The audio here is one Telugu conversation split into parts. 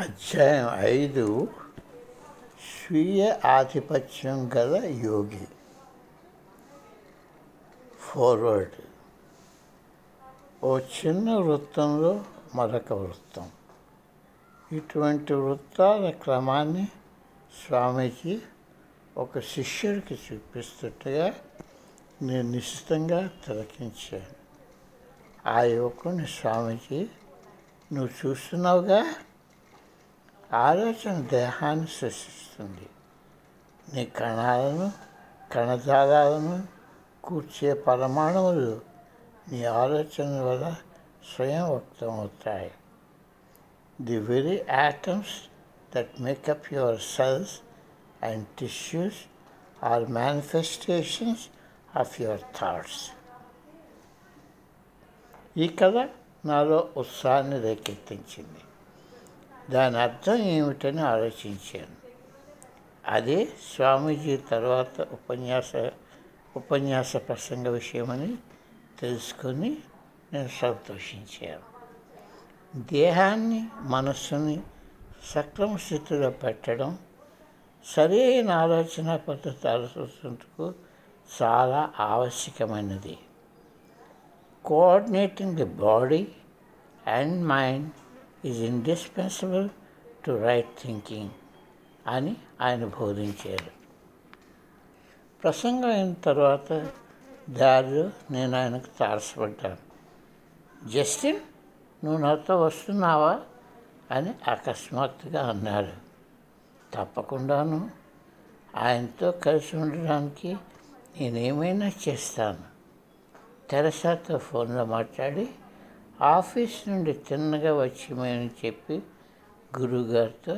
అధ్యాయం ఐదు. స్వీయ ఆధిపత్యం గల యోగి. ఫార్వర్డ్ ఓ చిన్న వృత్తంలో మరొక వృత్తం. ఇటువంటి వృత్తాల క్రమాన్ని స్వామీజీ ఒక శిష్యుడికి చూపిస్తుండగా నేను నిశ్చితంగా తిలకించాను. ఆ యువకుని స్వామీజీ నువ్వు చూస్తున్నావుగా? ఆలోచన దేహాన్ని సృష్టిస్తుంది. నీ కణాలను కణజాలాలను కూర్చే పరమాణువులు నీ ఆలోచన వల్ల స్వయం వ్యక్తమవుతాయి the very atoms that make up your cells and tissues are manifestations of your thoughts ఈ కథ నాలో ఉత్సాహాన్ని రేకెత్తించింది. దాని అర్థం ఏమిటని ఆలోచించాను. అదే స్వామీజీ తర్వాత ఉపన్యాస ఉపన్యాస ప్రసంగ విషయమని తెలుసుకొని నేను సంతోషించాను. దేహాన్ని మనస్సుని సక్రమ స్థితిలో పెట్టడం సరైన ఆలోచన పద్ధతి ఆలోచించుటకు చాలా ఆవశ్యకమైనది. Coordinating the body and mind is indispensable to right thinking అని ఆయన బోధించారు. ప్రసంగం అయిన తర్వాత దారిలో నేను ఆయనకు తారసపడ్డాను. జస్టిన్ నువ్వు నాతో వస్తున్నావా అని అకస్మాత్తుగా అన్నాడు తప్పకుండాను ఆయనతో కలిసి ఉండడానికి నేనేమైనా చేస్తాను. తెరసాతో ఫోన్లో మాట్లాడి ఆఫీస్ నుండి తిన్నగా వచ్చిమని చెప్పి గురువుగారితో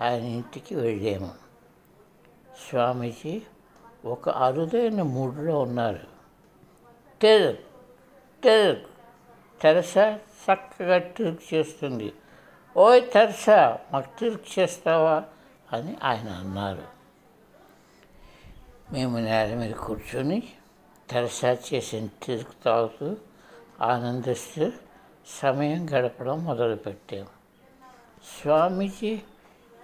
ఆయన ఇంటికి వెళ్ళాము. స్వామీజీ ఒక అరుదైన మూడులో ఉన్నారు. టెల్ టెల్ తెరసా చక్కగా తిరుగు చేస్తుంది. ఓయ్ తెరసా మాకు తిరుగు చేస్తావా అని ఆయన అన్నారు. మేము నేల మీద కూర్చొని తెరసా చేసిన తిరుగు తాగుతూ ఆనందిస్తూ సమయం గడపడం మొదలుపెట్టాం. స్వామీజీ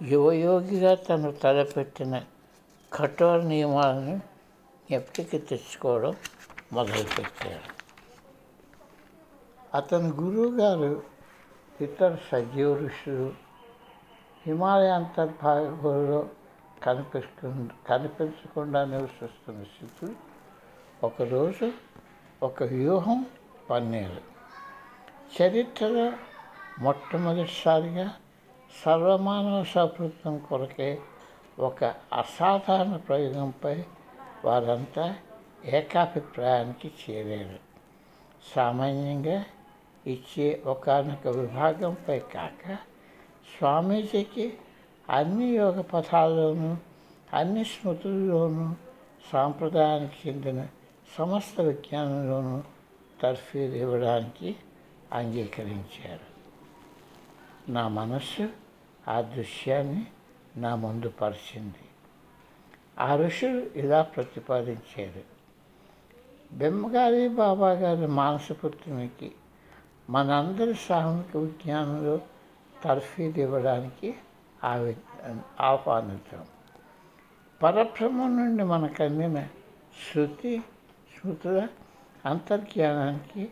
యువయోగిగా తను తలపెట్టిన కఠోర నియమాలను ఎప్పటికీ తెచ్చుకోవడం మొదలుపెట్టారు. అతని గురువు గారు ఇతర సజీవ ఋషులు హిమాలయ అంతర్భాగంలో కనిపిస్తు కనిపించకుండా నివసిస్తున్న స్థితులు ఒకరోజు ఒక వ్యూహం పన్నీరు చరిత్రలో మొట్టమొదటిసారిగా సర్వమానవ సౌకృతం కొరకే ఒక అసాధారణ ప్రయోగంపై వారంతా ఏకాభిప్రాయానికి చేరారు. సామాన్యంగా ఇచ్చే ఒకనొక విభాగంపై కాక స్వామీజీకి అన్ని యోగ పథాల్లోనూ అన్ని స్మృతుల్లోనూ సాంప్రదాయానికి చెందిన సమస్త విజ్ఞానంలోనూ తర్ఫీదు ఇవ్వడానికి అంగీకరించారు. నా మనస్సు ఆ దృశ్యాన్ని నా ముందు పరిచింది. ఆ ఋషులు ఇలా ప్రతిపాదించారు. బెమ్మగారి బాబా గారి మానసపుత్రునికి మనందరి సామూహిక విజ్ఞానంలో తర్ఫీదు ఇవ్వడానికి ఆవి ఆహ్వానించడం పరబ్రహ్మం నుండి మనకు అందిన శృతి శృతుల అంతర్జ్ఞానానికి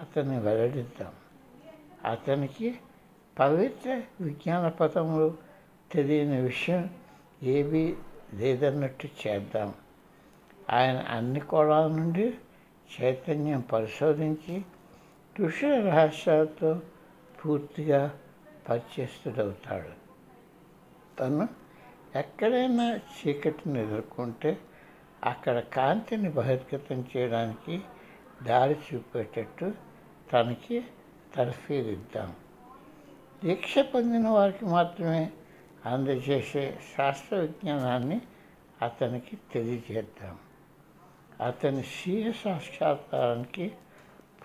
అతన్ని వెల్లడిద్దాం. అతనికి పవిత్ర విజ్ఞాన పదములు తెలియని విషయం ఏమీ లేదన్నట్టు చేద్దాం. ఆయన అన్ని కోణాల నుండి చైతన్యం పరిశోధించి ఋషుల రహస్యాలతో పూర్తిగా పరిచేస్తుడవుతాడు తను ఎక్కడైనా చీకటిని ఎదుర్కొంటే అక్కడ కాంతిని బహిర్గతం చేయడానికి దారి చూపేటట్టు తనకి తర్ఫీదిద్దాం దీక్ష పొందిన వారికి మాత్రమే అందజేసే శాస్త్ర విజ్ఞానాన్ని అతనికి తెలియజేద్దాం. అతని స్వీయ సాక్షాత్కారానికి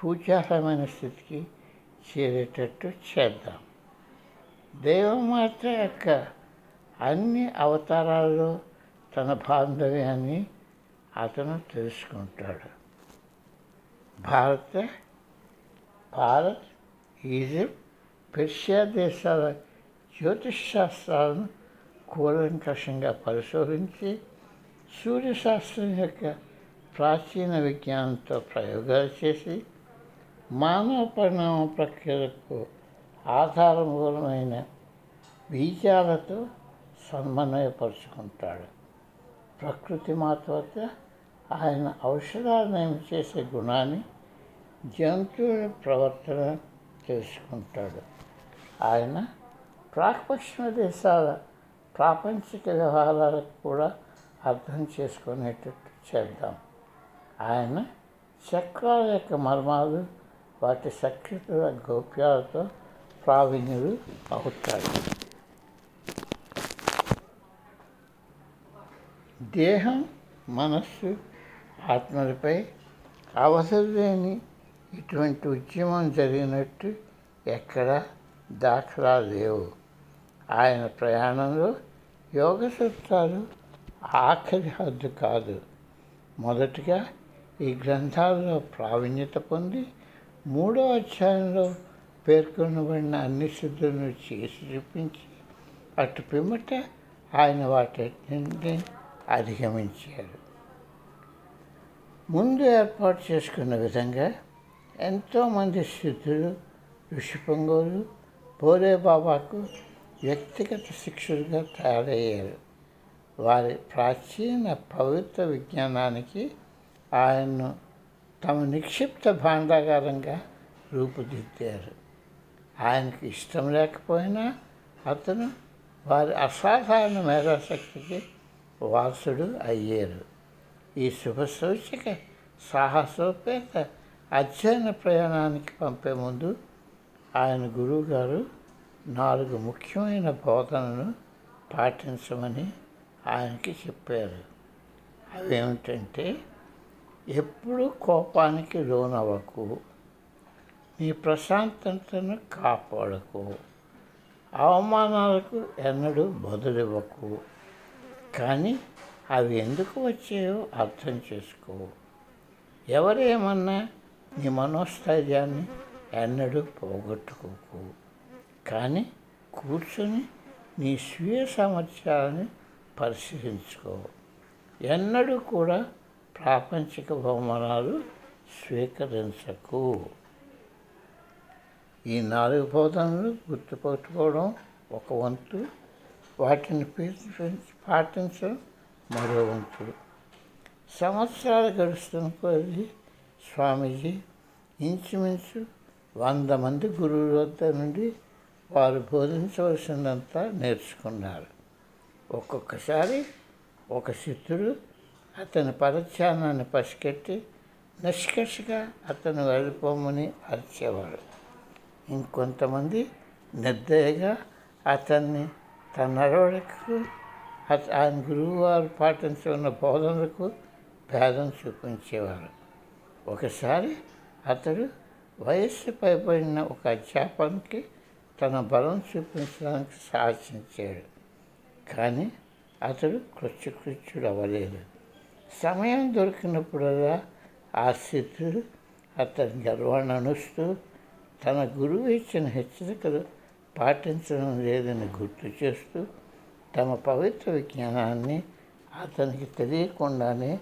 పూజార్హమైన స్థితికి చేరేటట్టు చేద్దాం. దేవమాత యొక్క అన్ని అవతారాల్లో తన బాంధవ్యాన్ని అతను తెలుసుకుంటాడు. భారత భారత్ ఈజిప్ట్ పెర్షియా దేశాల జ్యోతిష్ శాస్త్రాలను కూలంకషంగా పరిశోధించి సూర్యశాస్త్రం యొక్క ప్రాచీన విజ్ఞానంతో ప్రయోగాలు చేసి మానవ పరిణామ ప్రక్రియలకు ఆధారమూలమైన బీజాలతో సమన్వయపరుచుకుంటాడు. ప్రకృతి మాత వద్ద ఆయన ఔషధాలను చేసే గుణాన్ని జంతువుల ప్రవర్తన తెలుసుకుంటాడు. ఆయన ప్రాక్పశ్చిమ దేశాల ప్రాపంచిక వ్యవహారాలకు కూడా అర్థం చేసుకునేటట్టు చేద్దాం. ఆయన చక్రాల యొక్క మర్మాలు వాటి సక్రియ గోప్యాలతో ప్రావీణ్యులు అవుతాడు దేహం మనస్సు ఆత్మలపై అవసరం లేని ఇటువంటి ఉద్యమం జరిగినట్టు ఎక్కడ దాఖలా లేవు. ఆయన ప్రయాణంలో యోగ సూత్రాలు ఆఖరి హద్దు కాదు. మొదటిగా ఈ గ్రంథాల్లో ప్రావీణ్యత పొంది మూడో అధ్యాయంలో పేర్కొనబడిన అన్ని సిద్ధులను చేసి చూపించి అటు పిమ్మట ఆయన వాటిని అధిగమించారు. ముందు ఏర్పాటు చేసుకున్న విధంగా ఎంతోమంది సిద్ధులు ఋషిపంగోలు బోరే బాబాకు వ్యక్తిగత శిక్షులుగా తయారయ్యారు. వారి ప్రాచీన పవిత్ర విజ్ఞానానికి ఆయన్ను తమ నిక్షిప్త భాండాగారంగా రూపుదిద్దారు. ఆయనకు ఇష్టం లేకపోయినా అతను వారి అసాధారణ మేధాశక్తికి వారసుడు అయ్యారు. ఈ శుభ సూచిక సాహసోపేత అధ్యయన ప్రయాణానికి పంపే ముందు ఆయన గురువుగారు నాలుగు ముఖ్యమైన బోధనను పాటించమని ఆయనకి చెప్పారు. అవేమిటంటే ఎప్పుడు కోపానికి లోనవ్వకు నీ ప్రశాంతతను కాపాడకు అవమానాలకు ఎన్నడూ బదులివ్వకు కానీ అవి ఎందుకు వచ్చాయో అర్థం చేసుకో. ఎవరేమన్నా నీ మనోస్థైర్యాన్ని ఎన్నడూ పోగొట్టుకోకు. కానీ కూర్చొని నీ స్వీయ సామర్థ్యాలని పరిశీలించుకో. ఎన్నడూ కూడా ప్రాపంచిక బహుమానాలు స్వీకరించకు. ఈ నాలుగు బోధనలు గుర్తుపెట్టుకోవడం ఒక వంతు. వాటిని పాటించడం మరో వంతు సంవత్సరాలు గడుస్తున్న కొద్దీ స్వామీజీ ఇంచుమించు వంద మంది గురువుల వద్ద నుండి వారు బోధించవలసిందంతా నేర్చుకున్నారు. ఒక్కొక్కసారి ఒక శిష్యుడు అతని పరధ్యానాన్ని పసికెట్టి నిష్కర్షగా అతను వెళ్ళిపోమని అరిచేవాడు. ఇంకొంతమంది నిర్దయగా అతన్ని తన నడవడికు ఆయన గురువు వారు పాటించున్న బోధనలకు భేదం చూపించేవారు. ఒకసారి అతడు వయస్సు పైబడిన ఒక అధ్యాపనకి తన బలం చూపించడానికి సాహసించాడు. కానీ అతడు కృత్యకృత్యుడు అవ్వలేదు సమయం దొరికినప్పుడల్లా ఆ స్థితుడు అతని గర్వాన్ని అనుస్తూ తన గురువు ఇచ్చిన హెచ్చరికలు పాటించడం లేదని గుర్తు చేస్తూ తమ పవిత్ర విజ్ఞానాన్ని అతనికి తెలియకుండానే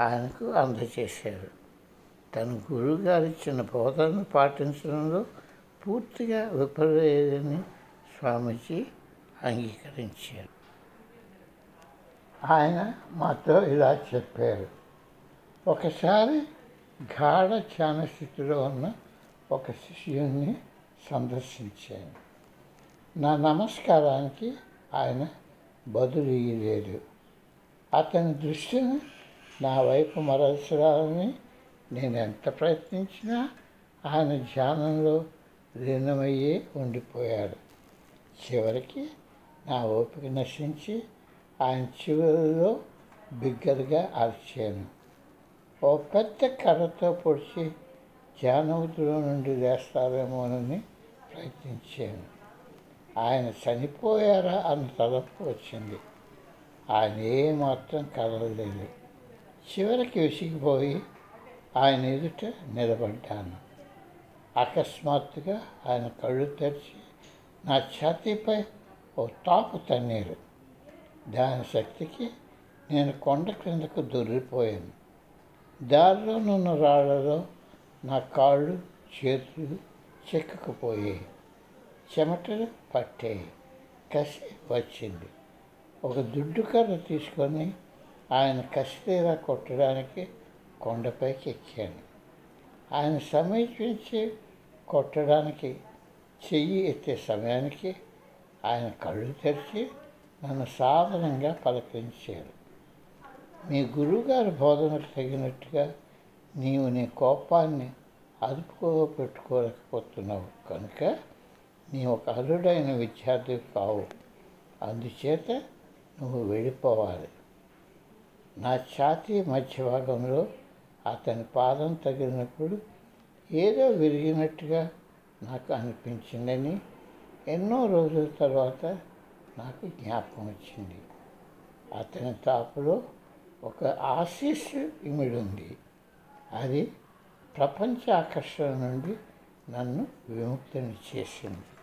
ఆయనకు అందజేశారు తన గురువుగారు ఇచ్చిన బోధనను పాటించడంలో పూర్తిగా విఫలలేదని స్వామీజీ అంగీకరించారు. ఆయన మాతో ఇలా చెప్పారు. ఒకసారి గాఢ ధ్యాన స్థితిలో ఉన్న ఒక శిష్యుని సందర్శించాను. నా నమస్కారానికి ఆయన బదులు ఇయ్యలేదు అతని దృష్టిని నా వైపు మరల్చడాలని నేను ఎంత ప్రయత్నించినా ఆయన ధ్యానంలో లీనమయ్యే ఉండిపోయాడు. చివరికి నా ఓపిక నశించి ఆయన చివరిలో బిగ్గరగా అరిచాను. ఓ పెద్ద కర్రతో పొడిచి ధ్యానముద్రలో నుండి లేస్తారేమోనని ప్రయత్నించాను. ఆయన చనిపోయారా అన్న తలపు వచ్చింది. ఆయన ఏమాత్రం కదలలేదు. చివరికి విసిగిపోయి ఆయన ఎదుట నిలబడ్డాను. అకస్మాత్తుగా ఆయన కళ్ళు తెరిచి నా ఛాతీపై ఓ తాపు తన్నీరు. దాని శక్తికి నేను కొండ క్రిందకు దొరిపోయాను దారిలో నున్న రాళ్ళలో నా కాళ్ళు చేతులు చిక్కుకుపోయాయి. చెమటలు పట్టాయి. కసి వచ్చింది. ఒక దుడ్డు కర్ర తీసుకొని ఆయన కసితీరా కొట్టడానికి కొండపైకి ఎక్కాను. ఆయన సమీపించి కొట్టడానికి చెయ్యి ఎత్తే సమయానికి ఆయన కళ్ళు తెరిచి నన్ను సాధనంగా పలకరించారు. మీ గురువుగారి బోధనకు తగినట్టుగా నీవు నీ కోపాన్ని అదుపుకో పెట్టుకోలేకపోతున్నావు కనుక నీ ఒక అరుడైన విద్యార్థి కావు. అందుచేత నువ్వు వెళ్ళిపోవాలి. నా ఛాతీ మధ్య భాగంలో అతని పాదం తగిలినప్పుడు ఏదో విరిగినట్టుగా నాకు అనిపించిందని ఎన్నో రోజుల తర్వాత నాకు జ్ఞాపకం వచ్చింది అతని తాపులో ఒక ఆశీస్సు ఇమిడుంది. అది ప్రపంచ ఆకర్షణ నుండి నన్ను విముక్తిని చేసింది.